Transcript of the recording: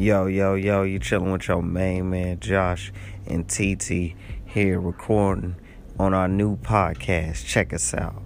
Yo, yo, yo, you chilling with your main man Josh and TT here recording on our new podcast. Check us out.